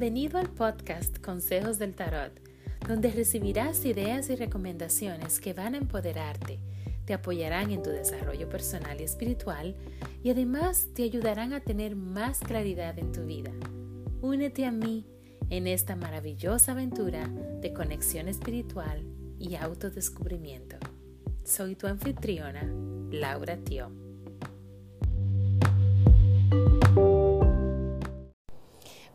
Bienvenido al podcast Consejos del Tarot, donde recibirás ideas y recomendaciones que van a empoderarte, te apoyarán en tu desarrollo personal y espiritual y además te ayudarán a tener más claridad en tu vida. Únete a mí en esta maravillosa aventura de conexión espiritual y autodescubrimiento. Soy tu anfitriona, Laura Tio.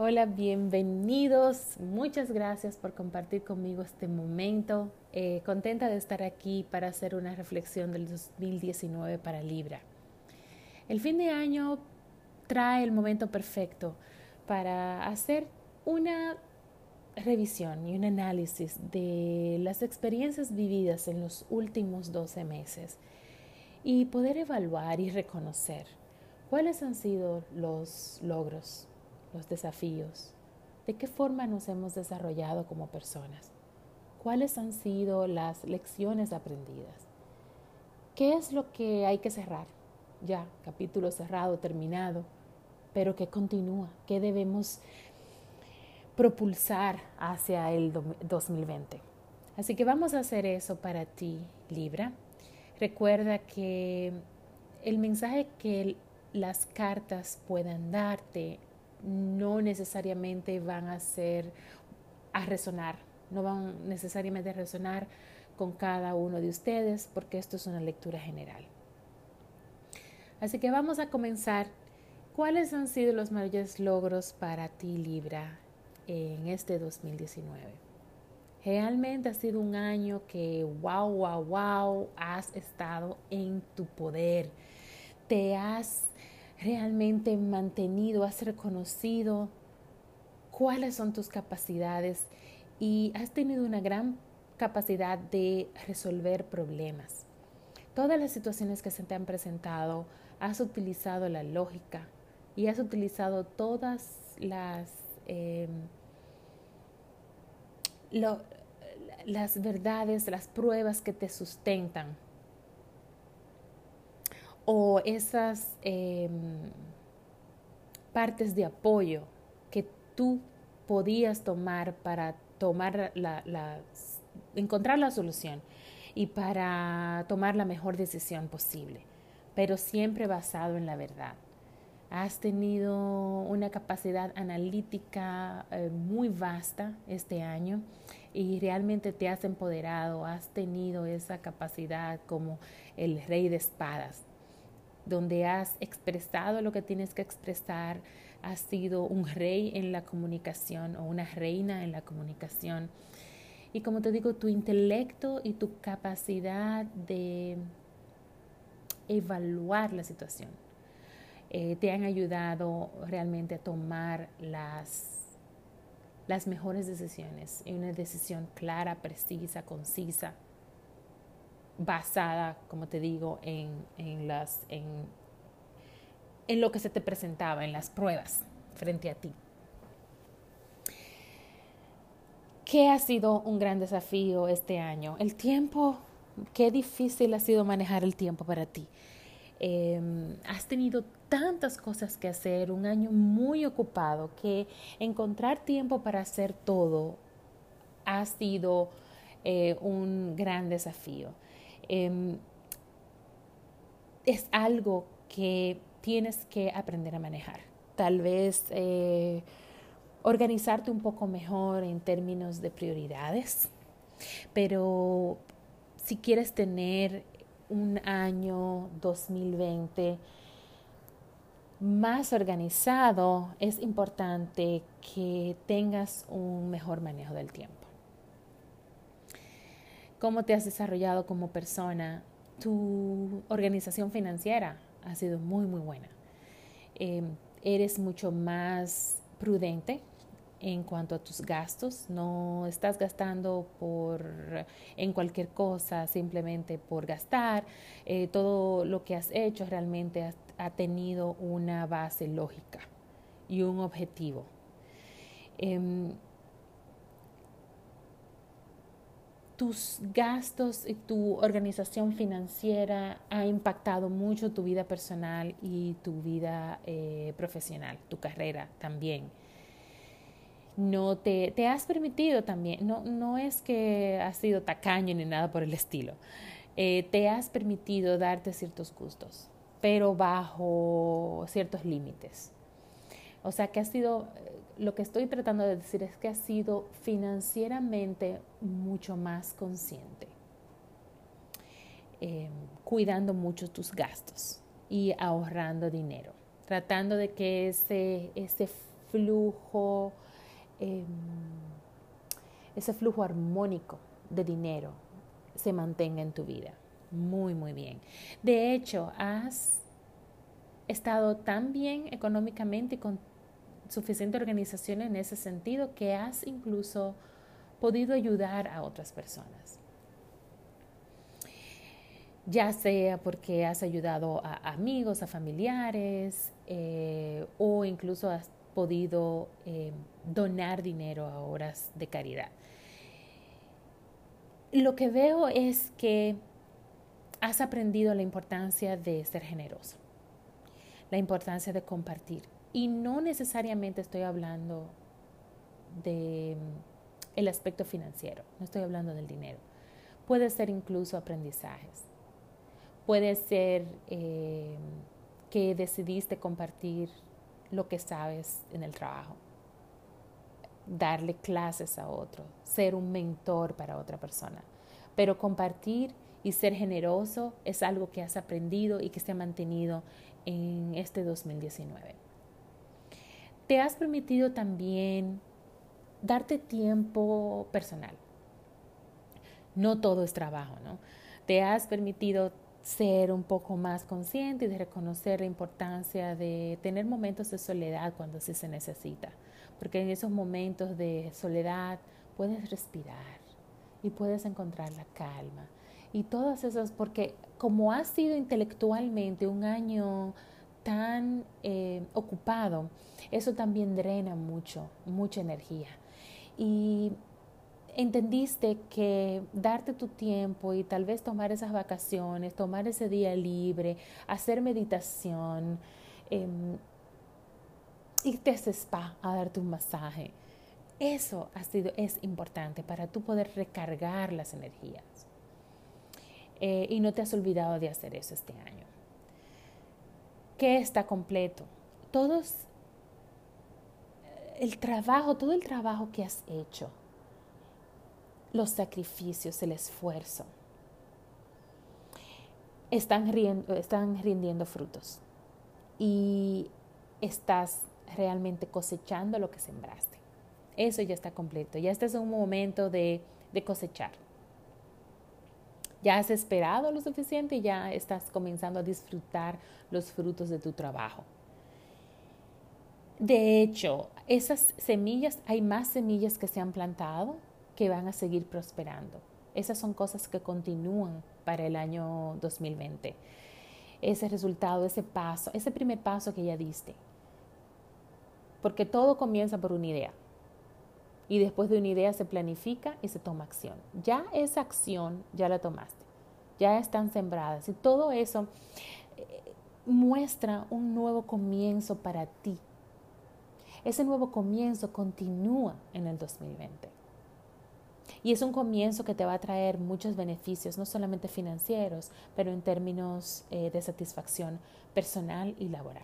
Hola, bienvenidos. Muchas gracias por compartir conmigo este momento. Eh, contenta de estar aquí para hacer una reflexión del 2019 para Libra. El fin de año trae el momento perfecto para hacer una revisión y un análisis de las experiencias vividas en los últimos 12 meses y poder evaluar y reconocer cuáles han sido los logros, los desafíos, de qué forma nos hemos desarrollado como personas, cuáles han sido las lecciones aprendidas, qué es lo que hay que cerrar, ya, capítulo cerrado, terminado, pero que continúa, qué debemos propulsar hacia el 2020. Así que vamos a hacer eso para ti, Libra. Recuerda que el mensaje que las cartas puedan darte no necesariamente van a ser a resonar, no van necesariamente a resonar con cada uno de ustedes porque esto es una lectura general. Así que vamos a comenzar. ¿Cuáles han sido los mayores logros para ti, Libra, en este 2019? Realmente ha sido un año que, wow, wow, wow, has estado en tu poder. Te has realmente mantenido, has reconocido cuáles son tus capacidades y has tenido una gran capacidad de resolver problemas. Todas las situaciones que se te han presentado, has utilizado la lógica y has utilizado todas las, em, las verdades, las pruebas que te sustentan o esas em, partes de apoyo que tú podías tomar para tomar la, encontrar la solución y para tomar la mejor decisión posible, pero siempre basado en la verdad. Has tenido una capacidad analítica eh, muy vasta este año y realmente te has empoderado, has tenido esa capacidad como el rey de espadas donde has expresado lo que tienes que expresar, has sido un rey en la comunicación o una reina en la comunicación. Y como te digo, tu intelecto y tu capacidad de evaluar la situación eh, te han ayudado realmente a tomar las, las mejores decisiones y una decisión clara, precisa, concisa basada, como te digo, en, en, las, en, en lo que se te presentaba, en las pruebas frente a ti. ¿Qué ha sido un gran desafío este año? El tiempo, qué difícil ha sido manejar el tiempo para ti. Em, has tenido tantas cosas que hacer, un año muy ocupado, que encontrar tiempo para hacer todo ha sido eh, un gran desafío. Em, es algo que tienes que aprender a manejar. Tal vez eh, organizarte un poco mejor en términos de prioridades, pero si quieres tener un año 2020 más organizado, es importante que tengas un mejor manejo del tiempo cómo te has desarrollado como persona. Tu organización financiera ha sido muy, muy buena. Em, eres mucho más prudente en cuanto a tus gastos. No estás gastando por en cualquier cosa simplemente por gastar. Eh, todo lo que has hecho realmente ha, tenido una base lógica y un objetivo. Em, tus gastos y tu organización financiera ha impactado mucho tu vida personal y tu vida eh, profesional, tu carrera también. no te, te has permitido también, no, no es que has sido tacaño ni nada por el estilo, eh, te has permitido darte ciertos gustos, pero bajo ciertos límites. O sea que ha sido, lo que estoy tratando de decir es que has sido financieramente mucho más consciente, eh, cuidando mucho tus gastos y ahorrando dinero, tratando de que ese, ese flujo Em, ese flujo armónico de dinero se mantenga en tu vida. Muy, muy bien. De hecho, has estado tan bien económicamente y con suficiente organización en ese sentido que has incluso podido ayudar a otras personas. Ya sea porque has ayudado a amigos, a familiares eh, o incluso has podido eh, donar dinero a obras de caridad. Lo que veo es que has aprendido la importancia de ser generoso, la importancia de compartir. Y no necesariamente estoy hablando de mm, el aspecto financiero, no estoy hablando del dinero. Puede ser incluso aprendizajes. Puede ser eh, que decidiste compartir lo que sabes en el trabajo. Darle clases a otro, ser un mentor para otra persona. Pero compartir y ser generoso es algo que has aprendido y que se ha mantenido en este 2019. Te has permitido también darte tiempo personal. No todo es trabajo, ¿no? Te has permitido ser un poco más consciente y de reconocer la importancia de tener momentos de soledad cuando sí se necesita, porque en esos momentos de soledad puedes respirar y puedes encontrar la calma y todas esas, porque como ha sido intelectualmente un año tan eh, ocupado, eso también drena mucho, mucha energía. Y entendiste que darte tu tiempo y tal vez tomar esas vacaciones, tomar ese día libre, hacer meditación, eh, irte a spa a darte un masaje, eso ha sido, es importante para tú poder recargar las energías. Eh, y no te has olvidado de hacer eso este año. ¿Qué está completo? Todos, el trabajo, todo el trabajo que has hecho, los sacrificios, el esfuerzo, están, están rindiendo frutos y estás realmente cosechando lo que sembraste. Eso ya está completo, ya este es un momento de cosechar. Ya has esperado lo suficiente y ya estás comenzando a disfrutar los frutos de tu trabajo. De hecho, esas semillas, hay más semillas que se han plantado que van a seguir prosperando. Esas son cosas que continúan para el año 2020. Ese resultado, ese paso, ese primer paso que ya diste. Porque todo comienza por una idea. Y después de una idea se planifica y se toma acción. Ya esa acción ya la tomaste. Ya están sembradas. Y todo eso eh, muestra un nuevo comienzo para ti. Ese nuevo comienzo continúa en el 2020. Y es un comienzo que te va a traer muchos beneficios, no solamente financieros, pero en términos eh, de satisfacción personal y laboral.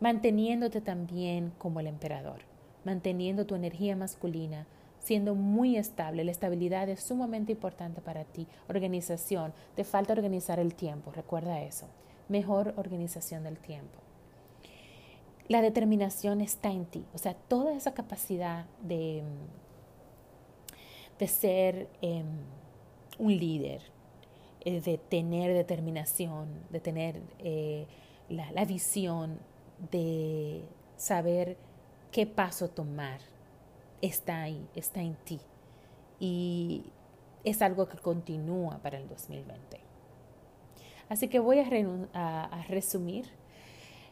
Manteniéndote también como el emperador, manteniendo tu energía masculina, siendo muy estable. La estabilidad es sumamente importante para ti. Organización, te falta organizar el tiempo, recuerda eso. Mejor organización del tiempo. La determinación está en ti, o sea, toda esa capacidad de de ser em, un líder, eh, de tener determinación, de tener eh, la visión, de saber qué paso tomar, está ahí, está en ti. Y es algo que continúa para el 2020. Así que voy a, resumir.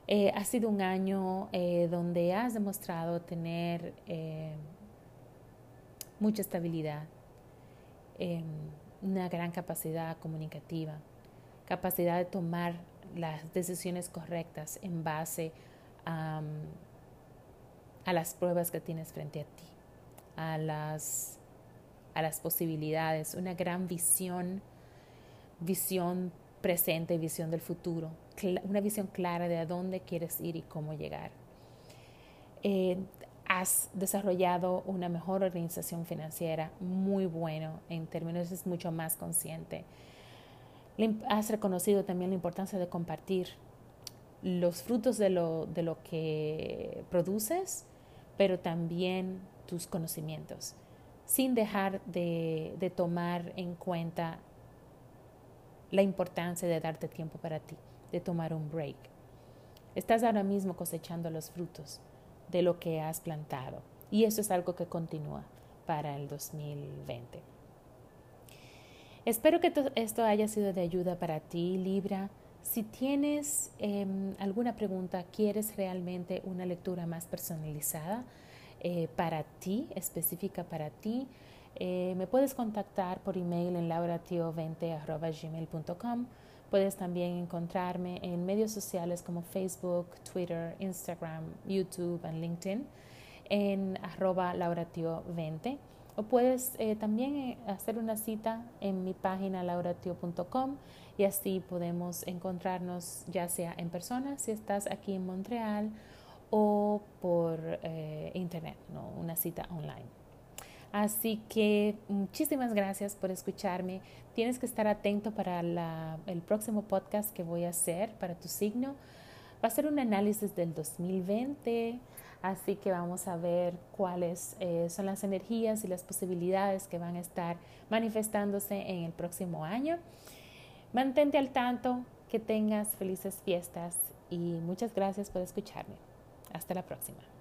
Eh, ha sido un año donde has demostrado tener mucha estabilidad, em, una gran capacidad comunicativa, capacidad de tomar las decisiones correctas en base a, a las pruebas que tienes frente a ti, a las, a las posibilidades, una gran visión, visión presente, visión del futuro, una visión clara de a dónde quieres ir y cómo llegar. Eh, has desarrollado una mejor organización financiera, muy bueno, en términos es mucho más consciente. Has reconocido también la importancia de compartir los frutos de lo, de lo que produces, pero también tus conocimientos, sin dejar de, de tomar en cuenta la importancia de darte tiempo para ti, de tomar un break. Estás ahora mismo cosechando los frutos de lo que has plantado. Y eso es algo que continúa para el 2020. Espero que esto haya sido de ayuda para ti, Libra. Si tienes em, alguna pregunta, quieres realmente una lectura más personalizada eh, para ti, específica para ti, eh, me puedes contactar por email en lauratio20.gmail.com Puedes también encontrarme en medios sociales como Facebook, Twitter, Instagram, YouTube y LinkedIn en arroba lauratio20 o puedes eh, también eh, hacer una cita en mi página lauratio.com y así podemos encontrarnos ya sea en persona si estás aquí en Montreal o por eh, internet, ¿no? una cita online. Así que muchísimas gracias por escucharme. Tienes que estar atento para el próximo podcast que voy a hacer para tu signo. Va a ser un análisis del 2020, así que vamos a ver cuáles eh, son las energías y las posibilidades que van a estar manifestándose en el próximo año. Mantente al tanto, que tengas felices fiestas y muchas gracias por escucharme. Hasta la próxima.